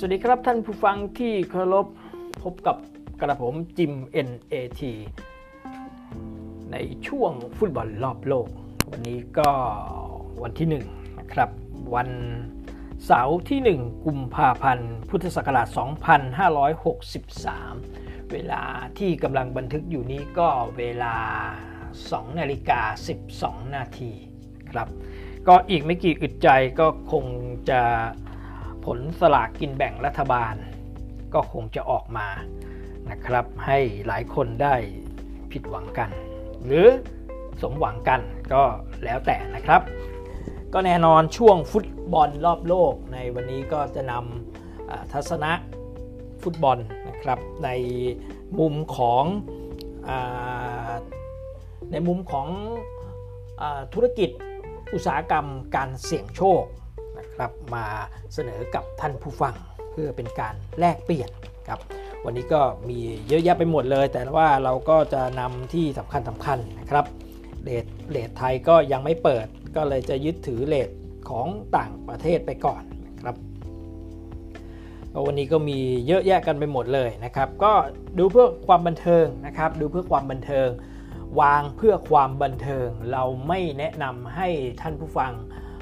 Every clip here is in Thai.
สวัสดีครับท่านผู้ฟังที่เคารพพบกับกระผมจิม NAT ในช่วงฟุตบอลรอบโลก วันนี้ก็วันที่1นะครับ วันเสาร์ที่ 1 กุมภาพันธ์ พุทธศักราช 2563 เวลาที่กำลังบันทึกอยู่นี้ก็เวลา 2 นาฬิกา 12 นาทีครับ ก็อีกไม่กี่อึดใจก็คงจะ ผลสลากกินแบ่งรัฐบาล ก็คงจะออกมานะครับ ให้หลายคนได้ผิดหวังกัน หรือสมหวังกันก็แล้วแต่นะครับ ก็แน่นอนช่วงฟุตบอลรอบโลก ในวันนี้ก็จะนำทัศนะฟุตบอลนะครับในมุมของอในมุมของอธุรกิจอุตสาหกรรมการเสี่ยงโชค นะครับมาเสนอกับท่านผู้ฟังเพื่อเป็นการแลกเปลี่ยนครับวันนี้ก็มีเยอะแยะไปหมดเลย แต่ว่าเราก็จะนำที่สำคัญสำคัญนะครับเลทเลทไทยก็ยังไม่เปิด ก็เลยจะยึดถือเลทของต่างประเทศไปก่อนนะครับวันนี้ก็มีเยอะแยะกันไปหมดเลยนะครับ ก็ดูเพื่อความบันเทิงนะครับ ดูเพื่อความบันเทิง วางเพื่อความบันเทิง เราไม่แนะนำให้ท่านผู้ฟัง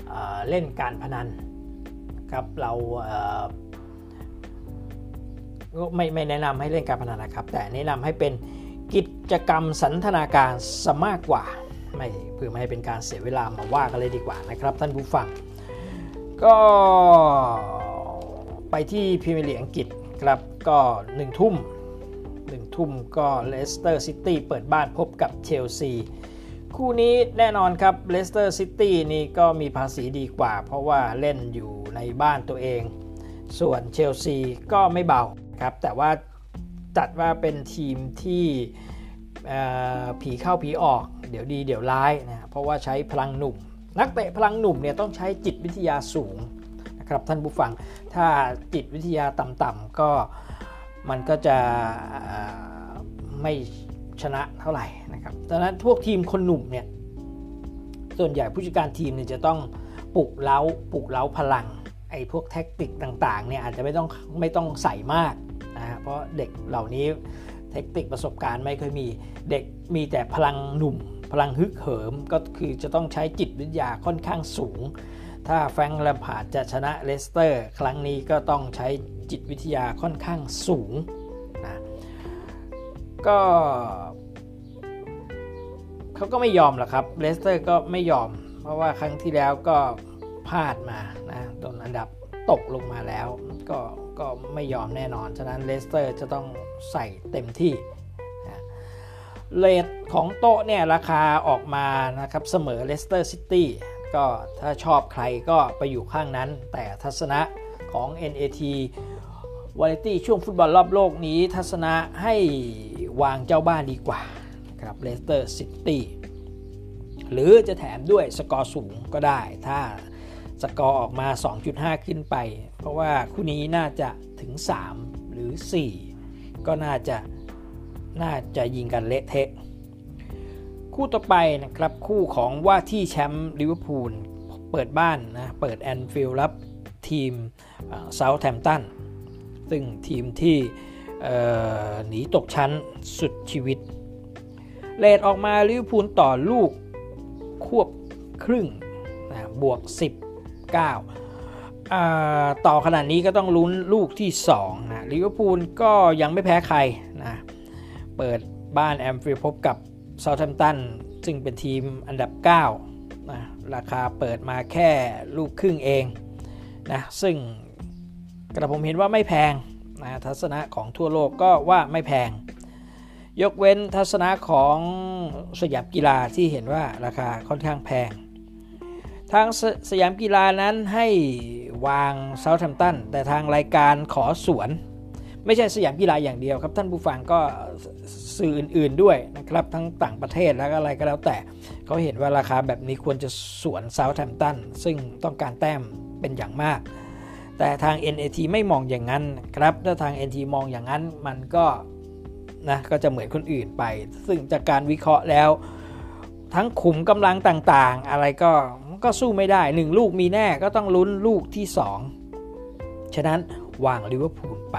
เเล่นการพนัน ครับเราไม่ไม่แนะนำให้เล่นการพนันนะครับ แต่แนะนำให้เป็นกิจกรรมสันทนาการสมากกว่าไม่เพื่อไม่ให้เป็นการเสียเวลามาว่ากันเลยดีกว่านะครับ ท่านผู้ฟัง ก็ไปที่พรีเมียร์ลีกอังกฤษครับก็1ทุ่ม1ทุ่มก็เลสเตอร์ซิตี้เปิดบ้านพบกับเชลซีคู่นี้แน่นอนครับเลสเตอร์ซิตี้นี่ก็มีภาษีดีกว่า เพราะว่าเล่นอยู่ ในบ้านตัวเอง ส่วนเชลซีก็ไม่เบาครับแต่ว่าจัดว่าเป็นทีมที่ผีเข้าผีออก เดี๋ยวดีเดี๋ยวร้ายนะเพราะว่าใช้พลังหนุ่ม นักเตะพลังหนุ่มเนี่ยต้องใช้จิตวิทยาสูงนะครับท่านผู้ฟังถ้าจิตวิทยาต่ำๆก็มันก็จะไม่ชนะเท่าไหร่นะครับดังนั้นพวกทีมคนหนุ่มเนี่ยส่วนใหญ่ผู้จัดการทีมเนี่ยจะต้องปลุกเล้าปลุกเล้าพลัง ไอ้พวกแท็กติกต่างๆเนี่ยอาจจะไม่ต้องไม่ต้องใส่มากนะฮะเพราะเด็กเหล่านี้เทคนิคประสบการณ์ไม่เคยมีเด็กมีแต่พลังหนุ่ม พลังฮึกเหิมก็คือจะต้องใช้จิตวิทยาค่อนข้างสูง ถ้าแฟรงค์แลมพาร์ดจะชนะเลสเตอร์ ครั้งนี้ก็ต้องใช้จิตวิทยาค่อนข้างสูงนะก็เขาก็ไม่ยอมหรอกครับเลสเตอร์ก็ไม่ยอม เพราะว่าครั้งที่แล้วก็ พลาดมานะโดนอันดับตกลงมาแล้ว ก็ก็ไม่ยอมแน่นอน ฉะนั้นเลสเตอร์จะต้องใส่เต็มที่ rate ของโต๊ะเนี่ยราคาออกมานะครับเสมอเลสเตอร์ซิตี้ก็ถ้าชอบใครก็ไปอยู่ข้างนั้น แต่ทัศนะของ NAT วาไรตี้ช่วงฟุตบอลรอบโลกนี้ ทัศนะให้วางเจ้าบ้านดีกว่าครับเลสเตอร์ซิตี้หรือจะแถมด้วยสกอร์สูงก็ได้ ถ้า สกอร์ออกมา 2.5 ขึ้นไป เพราะว่าคู่นี้น่าจะถึง 3 หรือ 4 ก็น่าจะน่าจะยิงกันเละเทะ คู่ต่อไปนะครับคู่ของว่าที่แชมป์ลิเวอร์พูลเปิดบ้านนะเปิดแอนฟิลด์รับทีมเซาท์แฮมป์ตันซึ่งทีมที่หนีตกชั้นสุดชีวิต rate ออกมาลิเวอร์พูลต่อลูกควบครึ่งนะบวก 10 9 ต่อขนาดนี้ก็ต้องลุ้นลูกที่2นะลิเวอร์พูลก็ยังไม่แพ้ใครนะเปิดบ้านแอนฟิลด์พบกับเซาท์แฮมป์ตันซึ่งเป็นทีมอันดับ9นะราคาเปิดมาแค่ลูกครึ่งเองนะซึ่งกระผมเห็นว่าไม่แพงนะทัศนะของทั่วโลกก็ว่าไม่แพง ยกเว้นทัศนะของสยามกีฬาที่เห็นว่าราคาค่อนข้างแพง ทางสสยามกีฬานั้นให้วางเซาท์แฮมป์ตันแต่ทางรายการขอสวน ไม่ใช่สยามกีฬาอย่างเดียวครับ ท่านผู้ฟังก็สื่ออื่น ๆด้วยนะครับ ทั้งต่างประเทศแล้วก็อะไรก็แล้วแต่เขาเห็นว่าราคาแบบนี้ควรจะสวนเซาท์แฮมป์ตันซึ่งต้องการแต้มเป็นอย่างมาก แต่ทาง NAT ไม่มองอย่างนั้นครับถ้าทาง NT มองอย่างนั้นมันก็นะก็จะเหมือนคนอื่นไป ซึ่งจากการวิเคราะห์แล้ว ทั้งขุมกำลังต่างๆ อะไรก็ ก็สู้ไม่ได้ 1 ลูกมีแน่ก็ต้องลุ้นลูกที่ 2 ฉะนั้นวางลิเวอร์พูลไป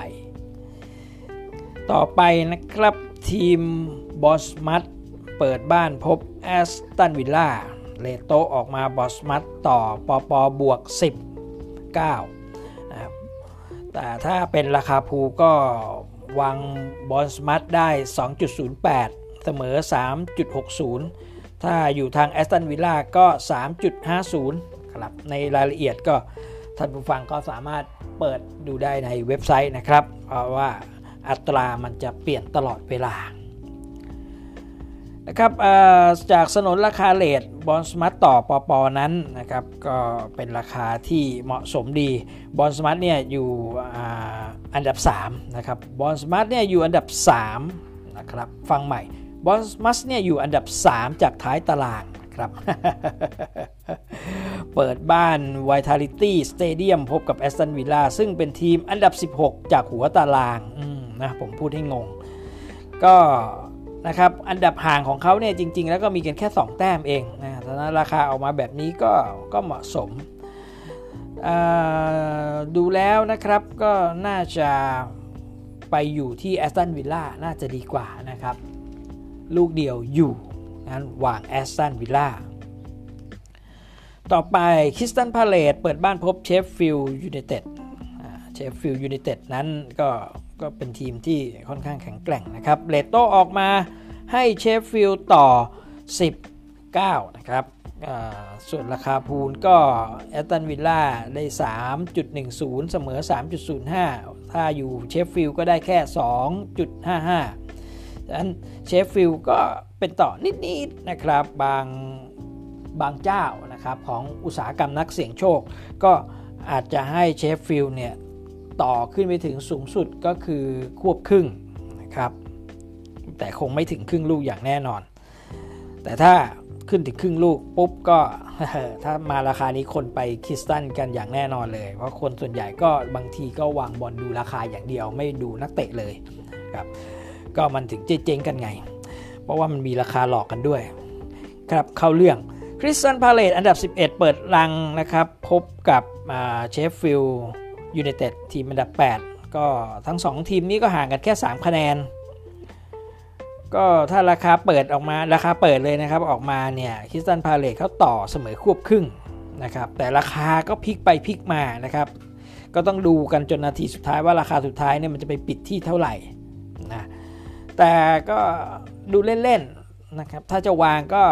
ต่อไปนะครับทีมบอสมัตเปิดบ้านพบแอสตันวิลล่าเลโตออกมาบอสมัตต่อปปบวก19นะครับแต่ถ้าเป็นราคาภูก็วางบอสมัตได้ 2.08 เสมอ 3.60 ถ้าอยู่ทางแอสตันวิลล่าก็ 3.50 ครับ ในรายละเอียดก็ท่านผู้ฟังก็สามารถเปิดดูได้ในเว็บไซต์นะครับ เพราะว่าอัตรามันจะเปลี่ยนตลอดเวลานะครับจากสนนราคา rate บอร์นมัธต่อปอปอนั้นนะครับก็เป็นราคาที่เหมาะสมดีบอร์นมัธเนี่ยอยู่อันดับ3นะครับบอร์นมัธเนี่ยอยู่อันดับ3นะครับฟังใหม่ บอร์นมัธเนี่ยอยู่อันดับ 3 จากท้ายตารางครับ เปิดบ้าน Vitality Stadium พบกับ Aston Villa ซึ่งเป็นทีมอันดับ 16 จากหัวตารางนะผมพูดให้งง ก็นะครับอันดับห่างของเขาเนี่ยจริง ๆ แล้วก็มีกันแค่ 2 แต้มเองนะฉะนั้นราคาออกมาแบบนี้ก็ก็เหมาะสม ดูแล้วนะครับก็น่าจะไปอยู่ที่แอสตันวิลล่าน่าจะดีกว่านะครับ ลูกเดียวอยู่นั้นวางแอสตันวิลล่าต่อไปคริสตัลพาเลซเปิดบ้านพบเชฟฟิลด์ยูไนเต็ดเชฟฟิลด์ยูไนเต็ดนั้นก็ก็เป็นทีมที่ค่อนข้างแข็งแกร่งนะครับ rate โต๊ะออกมาให้เชฟฟิลด์ต่อ 19 นะครับส่วนราคา pool ก็แอสตันวิลล่าได้ 3.10 เสมอ 3.05 ถ้าอยู่เชฟฟิลด์ก็ได้แค่ 2.55 ดังนั้นเชฟฟิลด์ก็เป็นต่อนิดๆนะครับบางบางเจ้านะครับของอุตสาหกรรมนักเสี่ยงโชค ก็อาจจะให้เชฟฟิลด์เนี่ยต่อขึ้นไปถึงสูงสุดก็คือควบครึ่งนะครับแต่คงไม่ถึงครึ่งลูกอย่างแน่นอน แต่ถ้าขึ้นถึงครึ่งลูกปุ๊บก็ถ้ามาราคานี้คนไปคริสตัลกันอย่างแน่นอนเลย เพราะคนส่วนใหญ่ก็บางทีก็วางบอลดูราคาอย่างเดียวไม่ดูนักเตะเลยครับ ก็มันถึงเจ๊งกันไง เพราะว่ามันมีราคาหลอกกันด้วย ครับเข้าเรื่องคริสตัลพาเลซอันดับ 11 เปิดรังนะครับ พบกับเชฟฟิลด์ยูไนเต็ดทีมอันดับ 8 ก็ทั้ง 2 ทีมนี้ก็ห่างกันแค่ 3 คะแนน ก็ถ้าราคาเปิดออกมาราคาเปิดเลยนะครับ ออกมาเนี่ยคริสตัลพาเลซเขาต่อเสมอควบครึ่งนะครับ แต่ราคาก็พลิกไปพลิกมานะครับ ก็ต้องดูกันจนนาทีสุดท้ายว่าราคาสุดท้ายเนี่ยมันจะไปปิดที่เท่าไหร่ แต่ก็ดูเล่นๆนะครับถ้าจะวางก็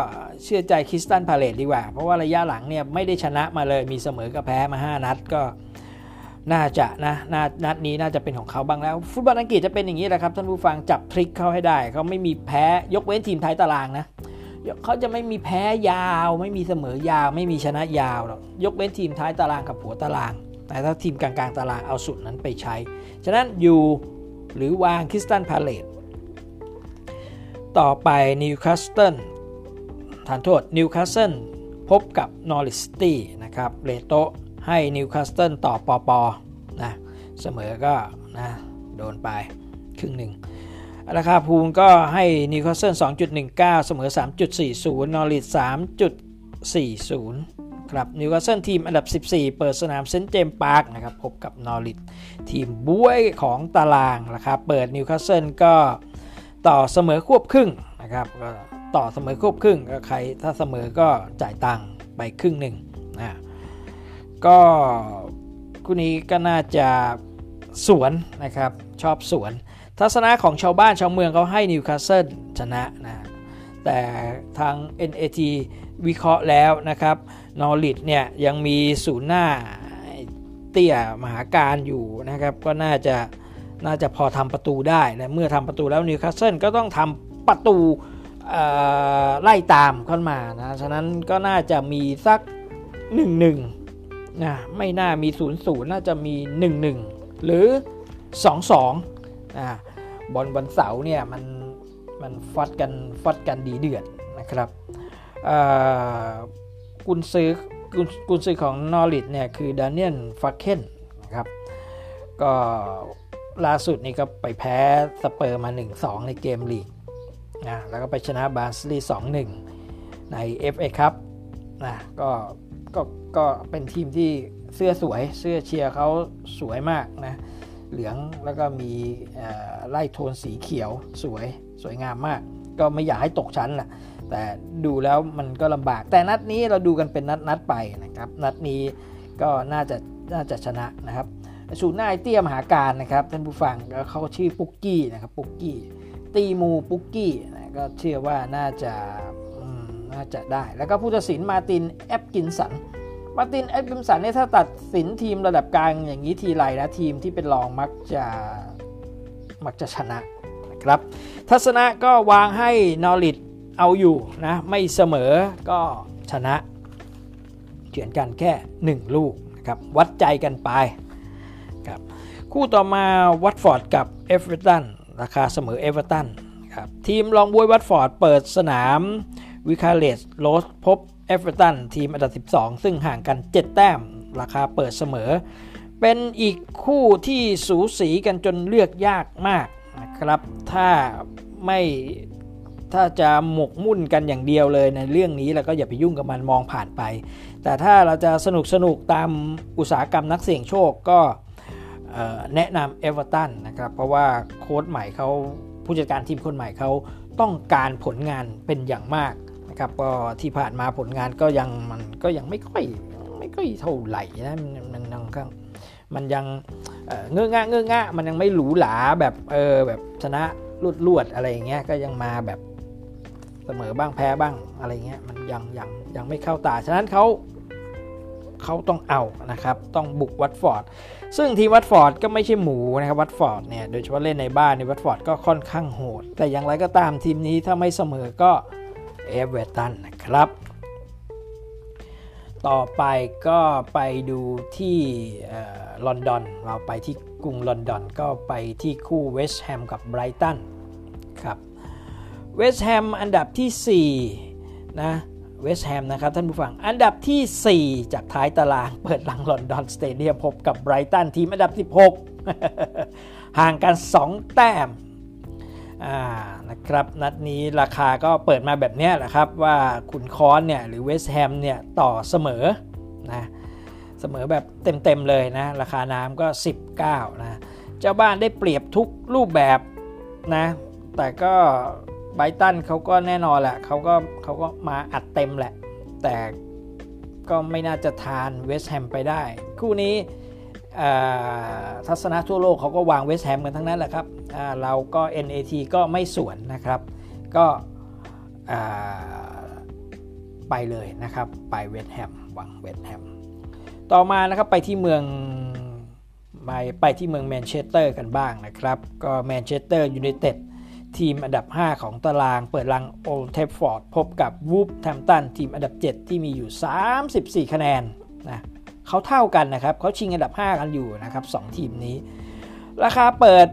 เชื่อใจคริสตันพาเลตดีกว่า เพราะว่าระยะหลังเนี่ยไม่ได้ชนะมาเลยมีเสมอกับแพ้มา 5 นัดก็น่าจะนะนนัดนี้น่าจะเป็นของเขาบ้างแล้ว ฟุตบอลอังกฤษจะเป็นอย่างนี้แหละครับท่านผู้ฟังจับทริคเขาให้ได้เขาไม่มีแพ้ยกเว้นทีมท้ายตารางนะเขาจะไม่มีแพ้ยาว ไม่มีเสมอยาว ไม่มีชนะยาวหรอกยกเว้นทีมท้ายตารางกับหัวตาราง แต่ถ้าทีมกลางๆตารางเอาสุดนั้นไปใช้ ฉะนั้นอยู่หรือวางคริสตันพาเลต ต่อไปนิวคาสเซิลทานโทษนิวคาสเซิลพบกับนอริสตี้นะครับเลโตให้นิวคาสเซิลต่อปอปอนะเสมอก็นะโดนไปครึ่งหนึ่งราคาพูลก็ให้นิวคาสเซิล2.19 เสมอ 3.40 นอริส3.40 ครับนิวคาสเซิลทีมอันดับ 14 เปิดสนามเซนต์เจมส์พาร์คนะครับพบกับนอริชทีมบ๊วยของตารางราคาเปิดนิวคาสเซิลก็ ต่อเสมอควบครึ่งนะครับก็ต่อเสมอควบครึ่งก็ใครถ้าเสมอก็จ่ายตังค์ไปครึ่งหนึ่งนะก็คู่นี้ก็น่าจะสวนนะครับชอบสวน ทัศนะของชาวบ้านชาวเมืองเขาให้นิวคาสเซิลชนะนะแต่ทาง NAT วิเคราะห์แล้วนะครับนอริดเนี่ยยังมีศูนย์หน้าเตี้ยมหาการอยู่นะครับก็น่าจะ น่าจะพอทำประตูได้นะเมื่อทำประตูแล้วนิวคาสเซิลก็ต้องทำประตูไล่ตามขึ้นมานะฉะนั้นก็น่าจะมีสัก 1-1นะไม่น่ามี 0 0 น่าจะมี 1 1 หรือ 2 2นะบอลวันเสาร์เนี่ยมันมันฟัดกันฟัดกันดีเดือดนะครับกุนซื้อกุนซื้อของนอริทเนี่ยคือดานิเอลฟักเคนนะครับก็ ล่าสุดนี่ก็ไปแพ้สเปอร์มา 1-2 ในเกมลีกนะแล้วก็ไปชนะเบิร์นลีย์2-1 ใน FA ครับนะก็ก็ก็เป็นทีมที่เสื้อสวยเสื้อเชียร์เขาสวยมากนะเหลืองแล้วก็มีไล่โทนสีเขียวสวยสวยงามมาก ก็ไม่อยากให้ตกชั้นแหละแต่ดูแล้วมันก็ลำบาก แต่นัดนี้เราดูกันเป็นนัดนัดไปนะครับ นัดนี้ก็น่าจะน่าจะชนะนะครับ สูนย์หน้าไอเตี้ยมหาการนะครับท่านผู้ฟังเขาชื่อปุกกี้นะครับปุกกี้ตีมูปุกกี้นะก็เชื่อว่าน่าจะน่าจะได้ แล้วก็ผู้ตัดสินมาตินแอปกินสันมาร์ตินแอตกินสันเนี่ยถ้าตัดสินทีมระดับกลางอย่างนี้ทีไรนะทีมที่เป็นรองมักจะมักจะชนะนะครับ ทัศนะก็วางให้นอริชเอาอยู่นะ ไม่เสมอก็ชนะเฉือนกันแค่ 1 ลูกนะครับวัดใจกันไป ครับคู่ต่อมาวัตฟอร์ดกับเอเวอร์ตันราคาเสมอเอเวอร์ตันครับทีมรองบ๊วยวัตฟอร์ดเปิดสนามวิคาเรจโรดพบเอเวอร์ตันทีมอันดับ 12 ซึ่งห่างกัน 7 แต้ม ราคาเปิดเสมอ เป็นอีกคู่ที่สูสีกันจนเลือกยากมากนะครับ ถ้าไม่ถ้าจะหมกมุ่นกันอย่างเดียวเลยในเรื่องนี้แล้วก็อย่าไปยุ่งกับมันมองผ่านไป แต่ถ้าเราจะสนุกสนุกตามอุตสาหกรรมนักเสี่ยงโชคก็ แนะนำเอเวอร์ตันนะครับ เพราะว่าโค้ชใหม่เขาผู้จัดการทีมคนใหม่เขาต้องการผลงานเป็นอย่างมากนะครับก็ที่ผ่านมาผลงานก็ยังมันก็ยังไม่ค่อยไม่ค่อยเท่าไหร่นะมันยังมันยังเงื้องะเงื้องะมันยังไม่หรูหราแบบเออแบบชนะลุดลวดอะไรอย่างเงี้ยก็ยังมาแบบเสมอบ้างแพ้บ้างอะไรเงี้ยมันยังยังยังไม่เข้าตา ฉะนั้นเขาเขาต้องเอานะครับ ต้องบุกวัตฟอร์ด ซึ่งทีมวัตฟอร์ดก็ไม่ใช่หมูนะครับวัตฟอร์ดเนี่ยโดยเฉพาะเล่นในบ้านในวัตฟอร์ดก็ค่อนข้างโหด แต่อย่างไรก็ตามทีมนี้ถ้าไม่เสมอก็เอเวอร์ตันนะครับ ต่อไปก็ไปดูที่ลอนดอนเราไปที่กรุงลอนดอนก็ไปที่คู่เวสต์แฮมกับไบรตันครับเวสต์แฮมอันดับที่4นะ เวสต์แฮมนะครับท่านผู้ฟัง อันดับที่ 4 จากท้ายตารางเปิดรังลอนดอนสเตเดียมพบกับไบรตันทีมอันดับ 16 ห่างกัน 2 แต้มนะครับนัดนี้ราคาก็เปิดมาแบบนี้แหละครับ ว่าขุนค้อนเนี่ยหรือเวสต์แฮมเนี่ยต่อเสมอนะเสมอแบบเต็มๆเลยนะ ราคาน้ำก็ 19นะเจ้าบ้านได้เปรียบทุกรูปแบบนะแต่ก็ ไบรตันเขาก็แน่นอนแหละเขาก็เขาก็มาอัดเต็มแหละ แต่ก็ไม่น่าจะทานเวสต์แฮมไปได้ คู่นี้ทัศนะทั่วโลกเขาก็วางเวสต์แฮมกันทั้งนั้นแหละครับเราก็ NAT ก็ไม่สวนนะครับ ก็ไปเลยนะครับ ไปเวสต์แฮมวางเวสต์แฮมต่อมานะครับไปที่เมืองไปไปที่เมืองแมนเชสเตอร์กันบ้างนะครับ ก็แมนเชสเตอร์ยูไนเต็ด ทีมอันดับ 5 ของตารางเปิดลังโอลเทฟฟอร์ดพบกับวูฟแทมตันทีมอันดับ 7 ที่มีอยู่ 34 คะแนนนะเขาเท่ากันนะครับเขาชิงอันดับ 5 กันอยู่นะครับ 2 ทีมนี้ ราคาเปิด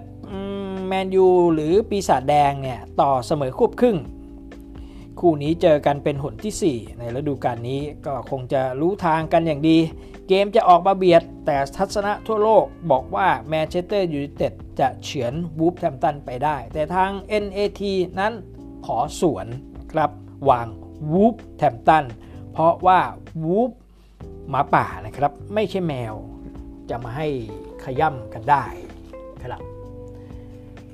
แมนยูหรือปีศาจแดงเนี่ยต่อเสมอควบครึ่ง คู่นี้เจอกันเป็นหนที่ 4 ในฤดูกาลนี้ก็คงจะรู้ทางกันอย่างดี เกมจะออกมาเบียด แต่ทัศนะทั่วโลกบอกว่าแมนเชสเตอร์ยูไนเต็ดจะเฉือนวูล์ฟแฮมป์ตันไปได้ แต่ทาง NAT นั้นขอสวนครับวางวูล์ฟแฮมป์ตันเพราะว่าวูล์ฟหมาป่านะครับ ไม่ใช่แมว จะมาให้ขย้ำกันได้ครับ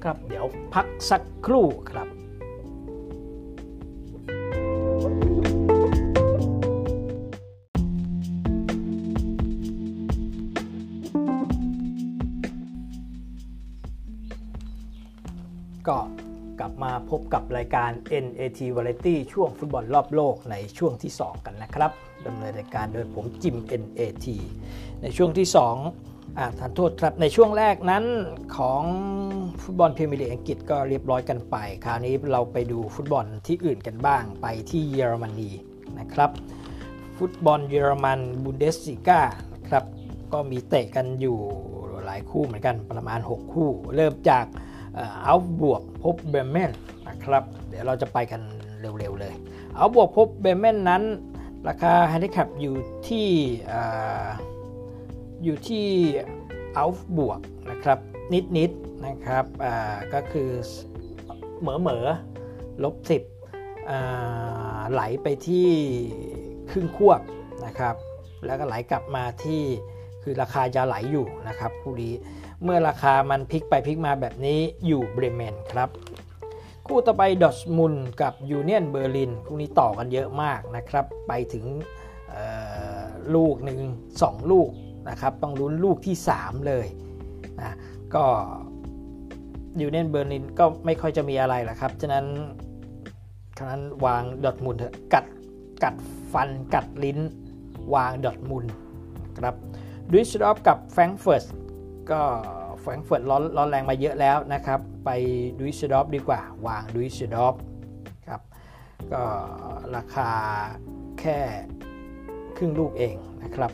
ครับเดี๋ยวพักสักครู่ครับ ก็กลับมาพบกับรายการ NAT Variety ช่วงฟุตบอลรอบโลกในช่วงที่ 2 กันนะครับดำเนินรายการโดยผมจิม NAT ในช่วงที่ 2อ่าทานโทษครับในช่วงแรกนั้นของฟุตบอลพรีเมียร์ลีกอังกฤษก็เรียบร้อยกันไป คราวนี้เราไปดูฟุตบอลที่อื่นกันบ้างไปที่เยอรมนีนะครับ ฟุตบอลเยอรมันบุนเดสลีกานะครับก็มีเตะกันอยู่หลายคู่เหมือนกันประมาณ 6 คู่ เริ่มจาก เอาก์สบวร์กพบเบรเมนนะครับ เดี๋ยวเราจะไปกันเร็วๆเลย เอาก์สบวร์กพบเบรเมนนั้น ราคาแฮนดิแคปอยู่ที่อยู่ที่เอาก์สบวร์กนะครับนิดๆนะครับก็คือเหมอเหมอลบสิบไหลไปที่ครึ่งควบนะครับ แล้วก็ไหลกลับมาที่ คือราคาจะไหลอยู่นะครับคู่นี้เมื่อราคามันพลิกไปพลิกมาแบบนี้อยู่เบรเมนครับคู่ต่อไปดอร์ทมุนด์กับยูเนียนเบอร์ลินคู่นี้ต่อกันเยอะมากนะครับ ไปถึงลูกหนึ่งสองลูกนะครับ ต้องลุ้นลูกที่ 3 เลยนะก็ยูเนียนเบอร์ลินก็ไม่ค่อยจะมีอะไรแหละครับ ฉะนั้นฉะนั้นวางดอทมุนเถอะกัดกัดฟันกัดลิ้นวางดอทมุนครับ ดุสดอฟกับแฟรงเฟิร์ตก็แฟรงเฟิร์ตร้อนร้อนแรงมาเยอะแล้วนะครับ ไปดุสดอฟดีกว่า วางดุสดอฟครับก็ราคาแค่ครึ่งลูกเองนะครับ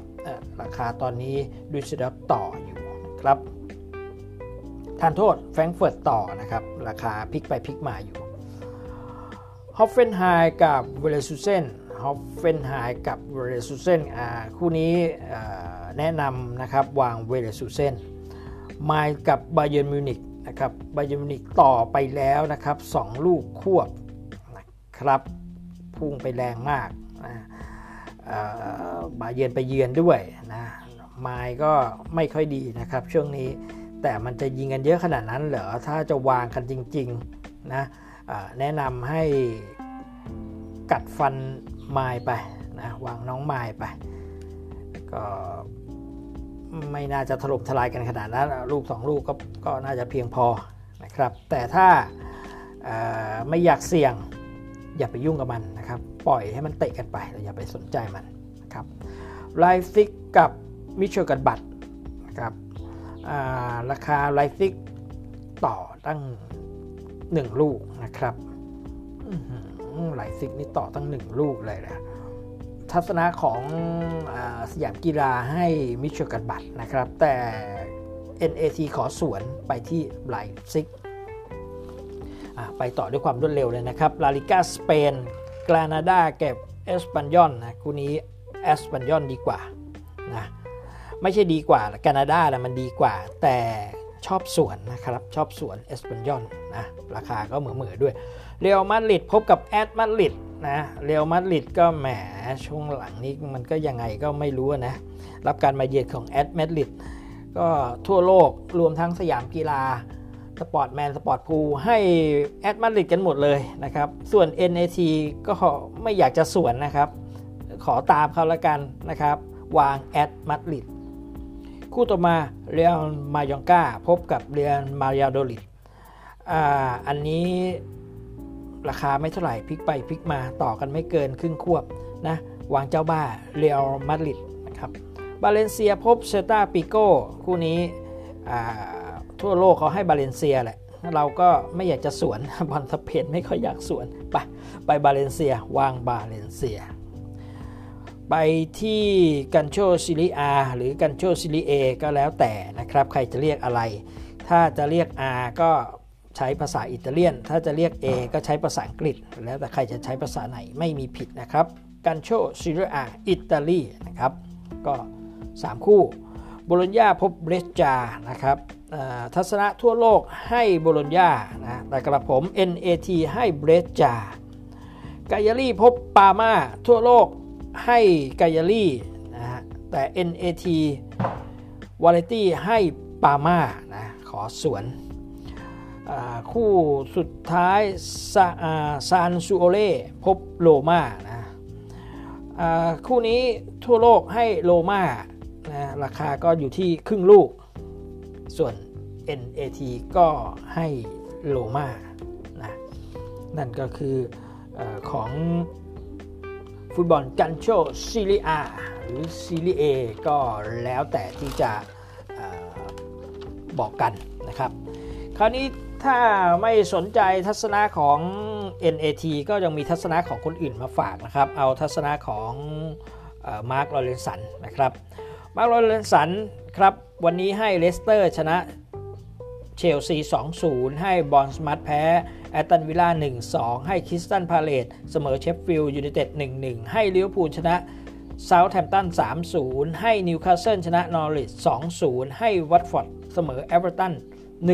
ราคาตอนนี้ดุสดอฟต่ออยู่ครับทานโทษแฟรงก์เฟิร์ตต่อนะครับ ราคาพลิกไปพลิกมาอยู่ฮอฟเฟนไฮม์กับเลเวอร์คูเซนฮอฟเฟนไฮม์กับเลเวอร์คูเซนคู่นี้ แนะนำนะครับวางเลเวอร์คูเซนไมนซ์กับบาเยิร์นมิวนิกนะครับบาเยิร์นมิวนิกต่อไปแล้วนะครับ2ลูกควบนะครับพุ่งไปแรงมากนะบาเยิร์นไปเยือนด้วยนะไมล์ก็ไม่ค่อยดีนะครับช่วงนี้แต่มันจะยิงกันเยอะขนาดนั้นเหรอถ้าจะวางกันจริงๆนะแนะนำให้กัดฟันไม้ไปนะวางน้องไม้ไป ก็ ไม่น่าจะถล่มทลายกันขนาดนั้นลูก 2 ลูกก็ก็น่าจะเพียงพอนะครับ แต่ถ้าไม่อยากเสี่ยงอย่าไปยุ่งกับมันนะครับ ปล่อยให้มันเตะกันไปเราอย่าไปสนใจมันนะครับไลป์ซิกกับมึนเช่นกลัดบัคนะครับราคาไลป์ซิกต่อตั้ง 1 ลูกนะครับไลป์ซิกนี่ต่อตั้ง 1 ลูกเลยนะ ทัศนะของสยามกีฬาให้มึนเช่นกลัดบัคนะครับ แต่ NAT ขอสวนไปที่ไลป์ซิกไปต่อด้วยความรวดเร็วเลยนะครับ ลาลิก้าสเปนกรานาดากับเอสปันยอนนะคู่นี้เอสปันยอนดีกว่านะไม่ใช่ดีกว่ากรานาดาแหละมันดีกว่า แต่ชอบสวนนะครับ ชอบสวนเอสปันยอนนะราคาก็เหมือเหมือด้วย เรอัลมาดริดพบกับแอดมาดริด นะเรอัลมาดริดก็แหมช่วงหลังนี้มันก็ยังไงก็ไม่รู้นะ รับการมาเยือนของแอดมาดริดก็ทั่วโลกรวมทั้งสยามกีฬาสปอร์ตแมนสปอร์ตพูให้แอดมาดริดกันหมดเลยนะครับ ส่วน NAT ก็ไม่อยากจะสวนนะครับ ขอตามเขาละกันนะครับ วางแอดมาดริดคู่ต่อมาเรอัลมายอร์กาพบกับเรอัลบายาโดลิดอ่าอันนี้ ราคาไม่เท่าไหร่พลิกไปพลิกมาต่อกันไม่เกินครึ่งควบนะวางเจ้าบ้าเรียลมาดริดนะครับบาเลนเซียพบเซตาปิโก้คู่นี้ทั่วโลกเขาให้บาเลนเซียแหละเราก็ไม่อยากจะสวนบอลสเปนไม่ค่อยอยากสวน ไปไปบาเลนเซียวางบาเลนเซีย ไปที่กันโชซิลิอาหรือกันโชซิลิเอก็แล้วแต่นะครับ ใครจะเรียกอะไร ถ้าจะเรียก R ก็ ใช้ภาษาอิตาเลียน ถ้าจะเรียก A ก็ใช้ภาษาอังกฤษ แล้วแต่ใครจะใช้ภาษาไหนไม่มีผิดนะครับกันโชซิเรอาอิตาลีนะครับ ก็ 3 คู่โบโลญญาพบเบรจานะครับทัศนะทั่วโลกให้โบโลญญานะแต่กระผม NAT ให้เบรจากายาลีพบปามาทั่วโลกให้กายาลีนะฮะแต่ NAT วาเลตี้ให้ปามานะขอสวน คู่สุดท้ายซานซูโอเล่พบโลมานะคู่นี้ทั่วโลกให้โลมานะราคาก็อยู่ที่ครึ่งลูก ส่วน NAT ก็ให้โลมานะนั่นก็คืออของฟุตบอลกันโชซีรีอาหรือซีรีเอก็แล้วแต่ที่จะบอกกันนะครับ คราวนี้ถ้าไม่สนใจทัศนะของ NAT ก็ยังมีทัศนะของคนอื่นมาฝากนะครับ เอาทัศนะของมาร์คลอว์เรนสันนะครับ มาร์คลอว์เรนสันครับ วันนี้ให้เลสเตอร์ชนะเชลซี 2-0 ให้บอร์นมัธแพ้แอสตันวิลล่า 1-2 ให้คริสตัลพาเลซเสมอเชฟฟิลด์ยูไนเต็ด 1-1 ให้ลิเวอร์พูลชนะเซาท์แฮมป์ตัน 3-0 ให้นิวคาสเซิลชนะนอริช2-0 ให้วัตฟอร์ดเสมอเอเวอร์ตัน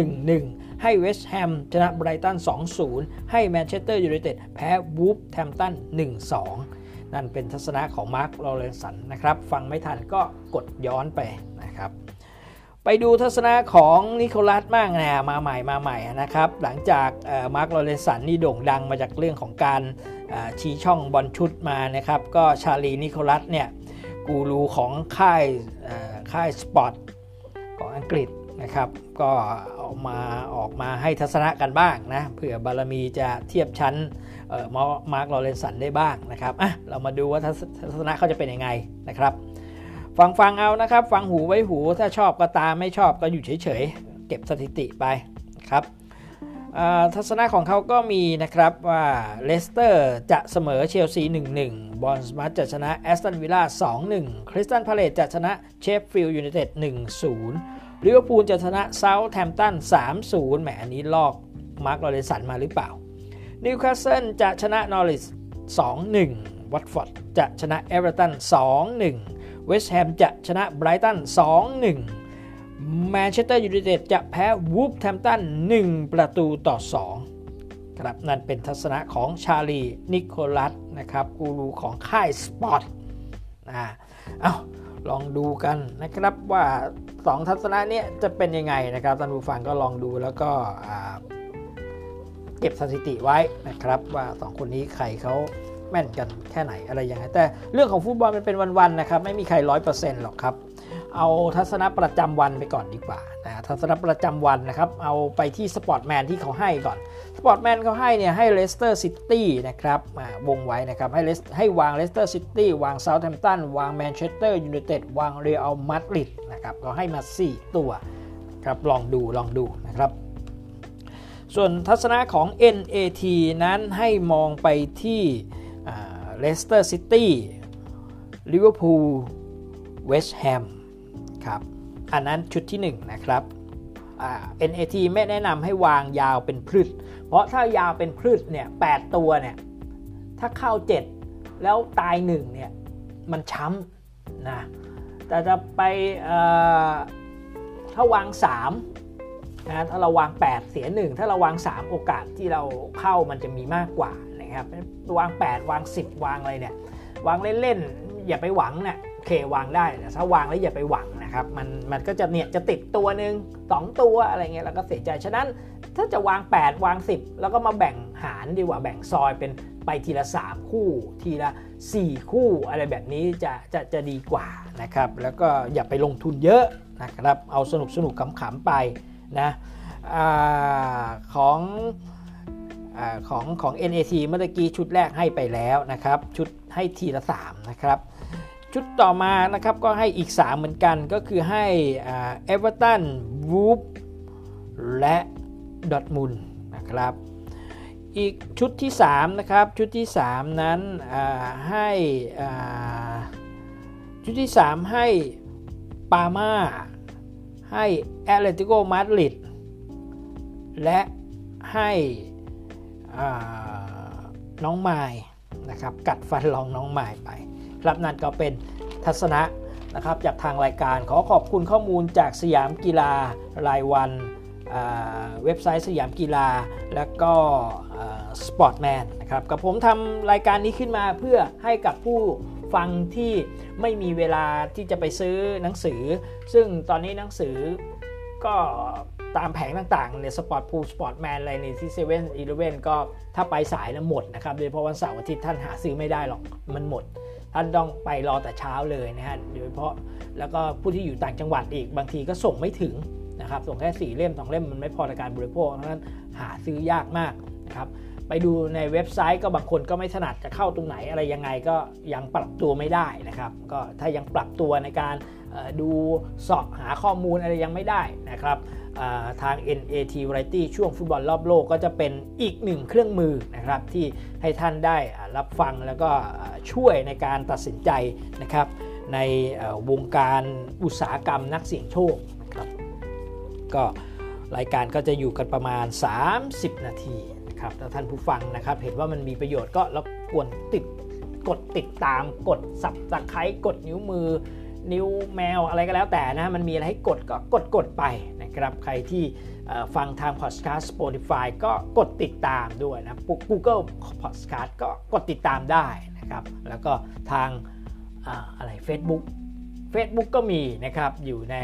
1-1 ให้เวสต์แฮมชนะไบรตัน 2-0 ให้แมนเชสเตอร์ยูไนเต็ดแพ้วูล์ฟแฮมป์ตัน 1-2 นั่นเป็นทัศนะของมาร์คลอว์เรนสันนะครับ ฟังไม่ทันก็กดย้อนไปนะครับไปดูทัศนะของนิโคลัสบ้างนะมาใหม่มาใหม่นะครับ หลังจากมาร์คลอว์เรนสันนี่โด่งดังมาจากเรื่องของการชี้ช่องบอลชุดมานะครับ ก็ชาร์ลีนิโคลัสเนี่ยกูรูของค่ายค่ายสปอร์ตของอังกฤษนะครับ ก็ ออกมาออกมาให้ทัศนะกันบ้างนะเผื่อบารมีจะเทียบชั้นมาร์คลอว์เรนสันได้บ้างนะครับอะเรามาดูว่าทัศนะเขาจะเป็นยังไงนะครับฟังฟังเอานะครับ ฟังหูไว้หูถ้าชอบก็ตามไม่ชอบก็อยู่เฉยๆ เก็บสถิติไปครับทัศนะของเขาก็มีนะครับว่าเลสเตอร์จะเสมอเชลซี 1-1 บอร์นมัธจะชนะแอสตันวิลล่า 2-1 คริสตัลพาเลซจะชนะเชฟฟิลด์ยูไนเต็ด 1-0 ลิเวอร์พูลจะชนะเซาท์แฮมป์ตัน 3-0 แหมอันนี้ลอกมาร์คลอว์เรนสันมาหรือเปล่า นิวคาสเซิลจะชนะนอริช 2-1 วัตฟอร์ดจะชนะเอเวอร์ตัน 2-1 เวสต์แฮมจะชนะไบรตัน 2-1 แมนเชสเตอร์ยูไนเต็ดจะแพ้วูล์ฟแฮมป์ตัน 1 ประตูต่อ 2 ครับนั่นเป็นทัศนะของชาร์ลี นิโคลัสนะครับกูรูของค่ายสปอร์ตนะเอาลองดูกันนะครับว่า 2ทัศนะเนี้ยจะเป็นยังไงนะครับท่านผู้ฟังก็ลองดูแล้วก็เก็บสถิติไว้นะครับ ว่า 2 คนนี้ใครเขาแม่นกันแค่ไหนอะไรยังไงแต่เรื่องของฟุตบอลมันเป็นวันๆนะครับไม่มีใครร้อยเปอร์เซ็นต์หรอกครับ เอาทัศนะประจำวันไปก่อนดีกว่านะทัศนะประจำวันนะครับ เอาไปที่สปอร์ตแมนที่เขาให้ก่อน สปอร์ตแมนเขาให้เนี่ยให้เลสเตอร์ซิตี้นะครับวงไว้นะครับให้ให้วางเลสเตอร์ซิตี้วางเซาท์แฮมป์ตันวางแมนเชสเตอร์ยูไนเต็ดวางเรอัลมาดริดนะครับก็ให้มา 4 ตัวครับลองดูลองดูนะครับ ส่วนทัศนะของ NAT นั้นให้มองไปที่เลสเตอร์ซิตี้ลิเวอร์พูลเวสต์แฮมครับอันนั้นชุดที่ 1 นะครับ NAT ไม่แนะนำให้วางยาวเป็นพืชเพราะถ้ายาวเป็นพืชเนี่ย 8 ตัวเนี่ยถ้าเข้า 7 แล้วตาย1เนี่ยมันช้ำนะแต่จะไปถ้าวาง3นะถ้าเราวาง 8 เสีย 1 ถ้าเราวาง 3 โอกาสที่เราเข้ามันจะมีมากกว่านะครับวาง 8 วาง 10 วางอะไรเนี่ยวางเล่นๆอย่าไปหวังเนะี่ยโอเควางได้แต่ถ้าวางแล้วอย่าไปหวัง นะครับมันมันก็จะเนี่ยจะติดตัวหนึ่ง2 ตัวอะไรเงี้ยแล้วก็เสียใจฉะนั้นถ้าจะวาง 8 วาง 10 แล้วก็มาแบ่งหารดีกว่าแบ่งซอยเป็นไปทีละ 3 คู่ ทีละ 4 คู่อะไรแบบนี้จะจะจะดีกว่านะครับแล้วก็อย่าไปลงทุนเยอะนะครับเอาสนุกสนุกขำๆไปนะอของอของของ NAT เมื่อกี้ชุดแรกให้ไปแล้วนะครับ ชุดให้ทีละ 3 นะครับ ชุดต่อมานะครับก็ให้อีก 3 เหมือนกันก็คือให้เอเวอร์ตันวูฟและดอทมุนนะครับอีกชุดที่3นะครับชุดที่ 3 นั้นให้ชุดที่ 3 ให้ปามาให้แอตเลติโกมาดริดและให้น้องไม้นะครับกัดฟันลองน้องไม้ไป ครับนั่นก็เป็นทัศนะนะครับจากทางรายการขอขอบคุณข้อมูลจากสยามกีฬารายวันเว็บไซต์สยามกีฬา และก็สปอร์ตแมนนะครับกับผมทำรายการนี้ขึ้นมาเพื่อให้กับผู้ฟังที่ไม่มีเวลาที่จะไปซื้อหนังสือ ซึ่งตอนนี้หนังสือก็ตามแผงต่างๆเนี่ยสปอร์ตพูลสปอร์ตแมนอะไรในที่เซเว่นอีเลเว่นก็ถ้าไปสายแล้วหมดนะครับ โดยเฉพาะวันเสาร์อาทิตย์ท่านหาซื้อไม่ได้หรอกมันหมด ท่านต้องไปรอแต่เช้าเลยนะฮะโดยเฉพาะแล้วก็ผู้ที่อยู่ต่างจังหวัดอีกบางทีก็ส่งไม่ถึงนะครับส่งแค่สี่เล่มสองเล่มมันไม่พอในการบริโภคเพราะฉะนั้นหาซื้อยากมากนะครับไปดูในเว็บไซต์ก็บางคนก็ไม่ถนัดจะเข้าตรงไหนอะไรยังไงก็ยังปรับตัวไม่ได้นะครับ ก็ถ้ายังปรับตัวในการ ดูสอบหาข้อมูลอะไรยังไม่ได้นะครับทาง NAT Variety ช่วงฟุตบอลรอบโลกก็จะเป็นอีกหนึ่งเครื่องมือนะครับที่ให้ท่านได้รับฟังแล้วก็ช่วยในการตัดสินใจนะครับในวงการอุตสาหกรรมนักเสี่ยงโชคนะครับก็รายการก็จะอยู่กันประมาณ 30 นาทีนะครับถ้าท่านผู้ฟังนะครับเห็นว่ามันมีประโยชน์ก็รบกวนติดกดติดตามกดสับตะไคร้กดนิ้วมือ นิ้วแมวอะไรก็แล้วแต่นะมันมีอะไรให้กดก็กดกดไปนะครับใครที่ฟังทางพอดแคสต์ Spotify ก็กดติดตามด้วยนะ Google Podcast ก็กดติดตามได้นะครับ แล้วก็ทางอะไร Facebook Facebook ก็มีนะครับอยู่ใน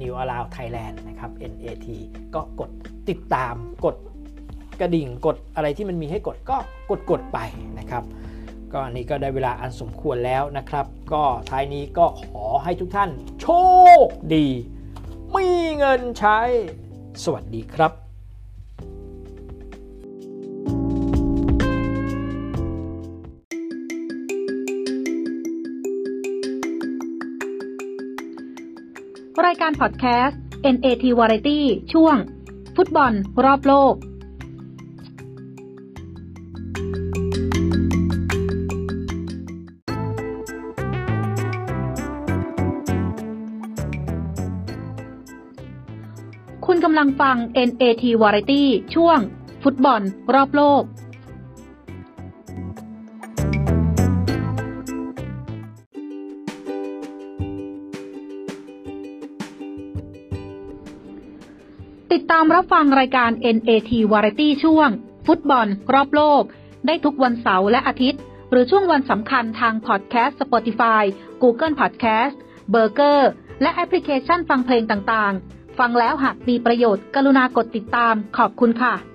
New Around Thailand นะครับ NAT ก็กดติดตามกดกระดิ่งกดอะไรที่มันมีให้กดก็กดกดไปนะครับ ก็อันี่ก็ได้เวลาอันสมควรแล้วนะครับ ก็ท้ายนี้ก็ขอให้ทุกท่านโชคดี มีเงินใช้ สวัสดีครับรายการพอดแคสต์ NAT Variety ช่วง ฟุตบอล รอบโลก กำลังฟัง NAT Variety ช่วง ฟุตบอล รอบโลก ติดตามรับฟังรายการ NAT Variety ช่วง ฟุตบอล รอบโลก ได้ทุกวันเสาร์และอาทิตย์ หรือช่วงวันสำคัญทางพอดแคสต์ Spotify Google Podcast b u r g e r และแอปพลิเคชันฟังเพลงต่างๆ ฟังแล้วหากมีประโยชน์ กรุณากดติดตาม ขอบคุณค่ะ